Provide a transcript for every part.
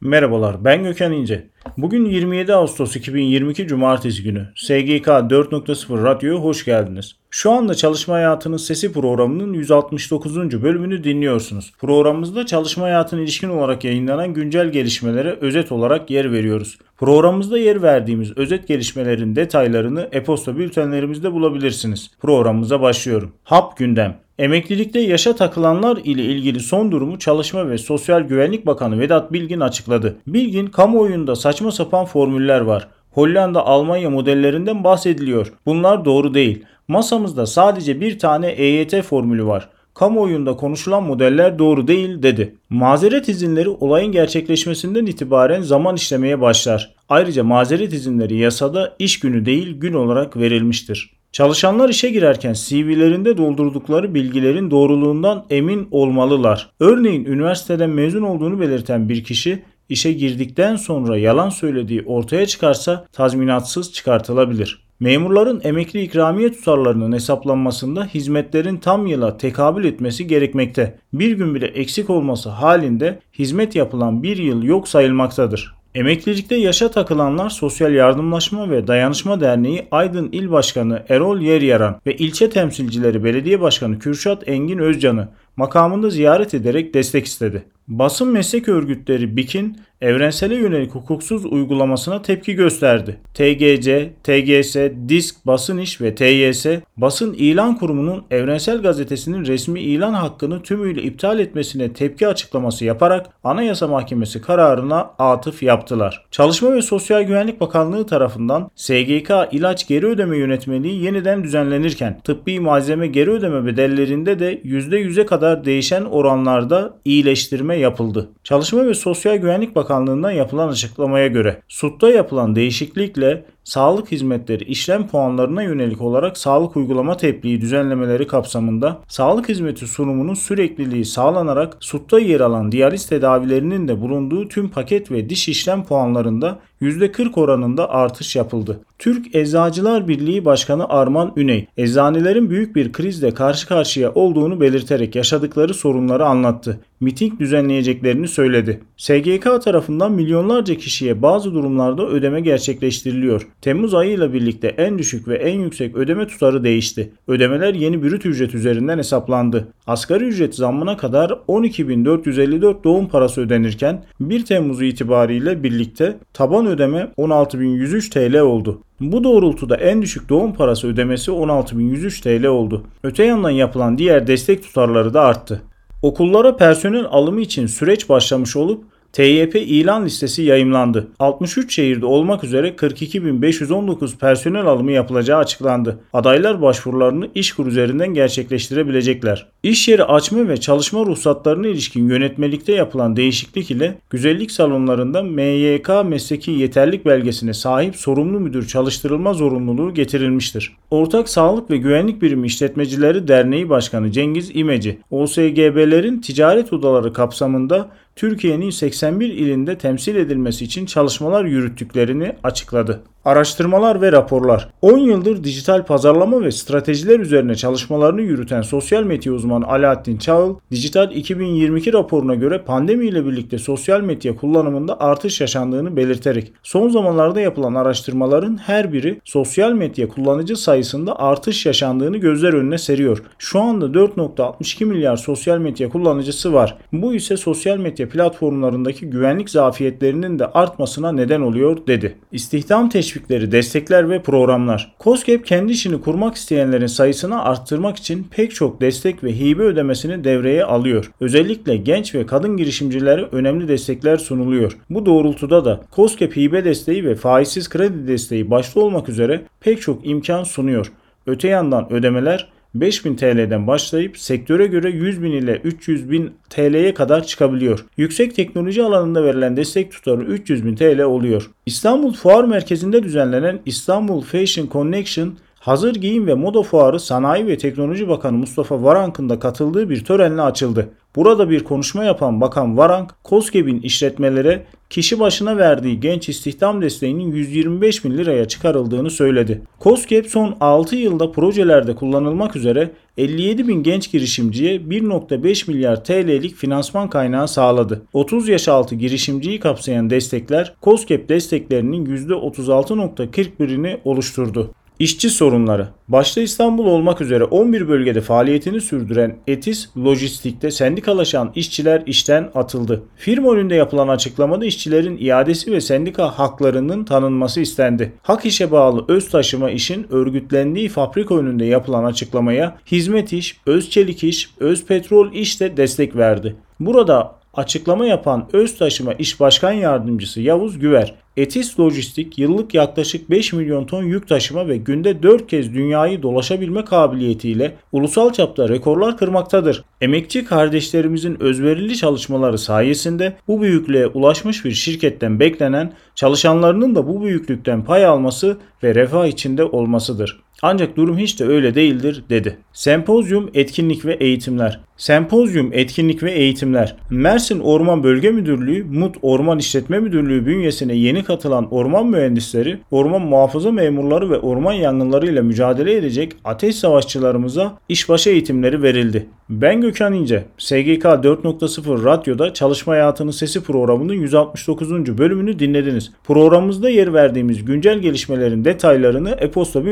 Merhabalar ben Gökhan İnce. Bugün 27 Ağustos 2022 Cumartesi günü. SGK 4.0 Radyo'ya hoş geldiniz. Şu anda Çalışma Hayatının Sesi programının 169. bölümünü dinliyorsunuz. Programımızda çalışma hayatına ilişkin olarak yayınlanan güncel gelişmelere özet olarak yer veriyoruz. Programımızda yer verdiğimiz özet gelişmelerin detaylarını e-posta bültenlerimizde bulabilirsiniz. Programımıza başlıyorum. HAP gündem. Emeklilikte yaşa takılanlar ile ilgili son durumu Çalışma ve Sosyal Güvenlik Bakanı Vedat Bilgin açıkladı. Bilgin, kamuoyunda saçma sapan formüller var. Hollanda, Almanya modellerinden bahsediliyor. Bunlar doğru değil. Masamızda sadece bir tane EYT formülü var kamuoyunda konuşulan modeller doğru değil dedi. Mazeret izinleri olayın gerçekleşmesinden itibaren zaman işlemeye başlar. Ayrıca mazeret izinleri yasada iş günü değil gün olarak verilmiştir. Çalışanlar işe girerken CV'lerinde doldurdukları bilgilerin doğruluğundan emin olmalılar. Örneğin üniversiteden mezun olduğunu belirten bir kişi işe girdikten sonra yalan söylediği ortaya çıkarsa tazminatsız çıkartılabilir. Memurların emekli ikramiye tutarlarının hesaplanmasında hizmetlerin tam yıla tekabül etmesi gerekmekte. Bir gün bile eksik olması halinde hizmet yapılan bir yıl yok sayılmaktadır. Emeklilikte yaşa takılanlar Sosyal Yardımlaşma ve Dayanışma Derneği Aydın İl Başkanı Erol Yeryaran ve ilçe temsilcileri Belediye Başkanı Kürşat Engin Özcan'ı makamında ziyaret ederek destek istedi. Basın meslek örgütleri BİK'in evrensele yönelik hukuksuz uygulamasına tepki gösterdi. TGC, TGS, DISK, Basın İş ve TYS, Basın İlan Kurumu'nun Evrensel Gazetesi'nin resmi ilan hakkını tümüyle iptal etmesine tepki açıklaması yaparak Anayasa Mahkemesi kararına atıf yaptılar. Çalışma ve Sosyal Güvenlik Bakanlığı tarafından SGK ilaç geri ödeme yönetmeliği yeniden düzenlenirken tıbbi malzeme geri ödeme bedellerinde de %100'e kadar değişen oranlarda iyileştirme yapıldı. Çalışma ve Sosyal Güvenlik Bakanlığı'ndan yapılan açıklamaya göre SUT'ta yapılan değişiklikle sağlık hizmetleri işlem puanlarına yönelik olarak sağlık uygulama tebliği düzenlemeleri kapsamında sağlık hizmeti sunumunun sürekliliği sağlanarak SUT'ta yer alan diyaliz tedavilerinin de bulunduğu tüm paket ve diş işlem puanlarında %40 oranında artış yapıldı. Türk Eczacılar Birliği Başkanı Arman Üney, eczanelerin büyük bir krizle karşı karşıya olduğunu belirterek yaşadıkları sorunları anlattı. Miting düzenleyeceklerini söyledi. SGK tarafından milyonlarca kişiye bazı durumlarda ödeme gerçekleştiriliyor. Temmuz ayıyla birlikte en düşük ve en yüksek ödeme tutarı değişti. Ödemeler yeni brüt ücret üzerinden hesaplandı. Asgari ücret zammına kadar 12.454 doğum parası ödenirken 1 Temmuz itibariyle birlikte taban ödeme 16.103 TL oldu. Bu doğrultuda en düşük doğum parası ödemesi 16.103 TL oldu. Öte yandan yapılan diğer destek tutarları da arttı. Okullara personel alımı için süreç başlamış olup TYP ilan listesi yayımlandı. 63 şehirde olmak üzere 42.519 personel alımı yapılacağı açıklandı. Adaylar başvurularını İşkur üzerinden gerçekleştirebilecekler. İş yeri açma ve çalışma ruhsatlarına ilişkin yönetmelikte yapılan değişiklik ile güzellik salonlarında MYK mesleki yeterlik belgesine sahip sorumlu müdür çalıştırılma zorunluluğu getirilmiştir. Ortak Sağlık ve Güvenlik Birimi İşletmecileri Derneği Başkanı Cengiz İmeci, OSGB'lerin ticaret odaları kapsamında Türkiye'nin 81 ilinde temsil edilmesi için çalışmalar yürüttüklerini açıkladı. Araştırmalar ve raporlar 10 yıldır dijital pazarlama ve stratejiler üzerine çalışmalarını yürüten sosyal medya uzmanı Alaaddin Çağıl, Dijital 2022 raporuna göre pandemi ile birlikte sosyal medya kullanımında artış yaşandığını belirterek son zamanlarda yapılan araştırmaların her biri sosyal medya kullanıcı sayısında artış yaşandığını gözler önüne seriyor. Şu anda 4.62 milyar sosyal medya kullanıcısı var. Bu ise sosyal medya platformlarındaki güvenlik zafiyetlerinin de artmasına neden oluyor dedi. İstihdam teşvik teşvikleri, destekler ve programlar. COSGAP kendi işini kurmak isteyenlerin sayısını arttırmak için pek çok destek ve hibe ödemesini devreye alıyor. Özellikle genç ve kadın girişimcilere önemli destekler sunuluyor. Bu doğrultuda da COSGAP hibe desteği ve faizsiz kredi desteği başta olmak üzere pek çok imkan sunuyor. Öte yandan ödemeler 5000 TL'den başlayıp sektöre göre 100 bin ile 300 bin TL'ye kadar çıkabiliyor. Yüksek teknoloji alanında verilen destek tutarı 300 bin TL oluyor. İstanbul Fuar Merkezi'nde düzenlenen İstanbul Fashion Connection Hazır Giyim ve Moda Fuarı Sanayi ve Teknoloji Bakanı Mustafa Varank'ın da katıldığı bir törenle açıldı. Burada bir konuşma yapan Bakan Varank, KOSGEB'in işletmelere kişi başına verdiği genç istihdam desteğinin 125 bin liraya çıkarıldığını söyledi. KOSGEB son 6 yılda projelerde kullanılmak üzere 57 bin genç girişimciye 1.5 milyar TL'lik finansman kaynağı sağladı. 30 yaş altı girişimciyi kapsayan destekler KOSGEB desteklerinin %36.41'ini oluşturdu. İşçi sorunları. Başta İstanbul olmak üzere 11 bölgede faaliyetini sürdüren Etis Lojistik'te sendikalaşan işçiler işten atıldı. Firma önünde yapılan açıklamada işçilerin iadesi ve sendika haklarının tanınması istendi. Hak işe bağlı öz taşıma işin örgütlendiği fabrika önünde yapılan açıklamaya Hizmet İş, Özçelik İş, Özpetrol İş de destek verdi. Burada Açıklama yapan Öz Taşıma İş Başkan Yardımcısı Yavuz Güver, Etis Lojistik yıllık yaklaşık 5 milyon ton yük taşıma ve günde 4 kez dünyayı dolaşabilme kabiliyetiyle ulusal çapta rekorlar kırmaktadır. Emekçi kardeşlerimizin özverili çalışmaları sayesinde bu büyüklüğe ulaşmış bir şirketten beklenen çalışanlarının da bu büyüklükten pay alması ve refah içinde olmasıdır. Ancak durum hiç de öyle değildir dedi. Sempozyum, etkinlik ve eğitimler. Sempozyum, etkinlik ve eğitimler. Mersin Orman Bölge Müdürlüğü, MUT Orman İşletme Müdürlüğü bünyesine yeni katılan orman mühendisleri, orman muhafaza memurları ve orman yangınlarıyla mücadele edecek ateş savaşçılarımıza işbaşı eğitimleri verildi. Ben Gökhan İnce, SGK 4.0 Radyo'da Çalışma Hayatının Sesi programının 169. bölümünü dinlediniz. Programımızda yer verdiğimiz güncel gelişmelerin detaylarını e-posta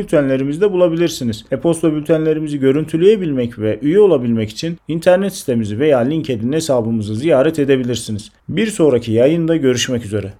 bültenlerimizde bulabilirsiniz. E-posta bültenlerimizi görüntüleyebilmek ve üye olabilmek için internet sitemizi veya LinkedIn hesabımızı ziyaret edebilirsiniz. Bir sonraki yayında görüşmek üzere.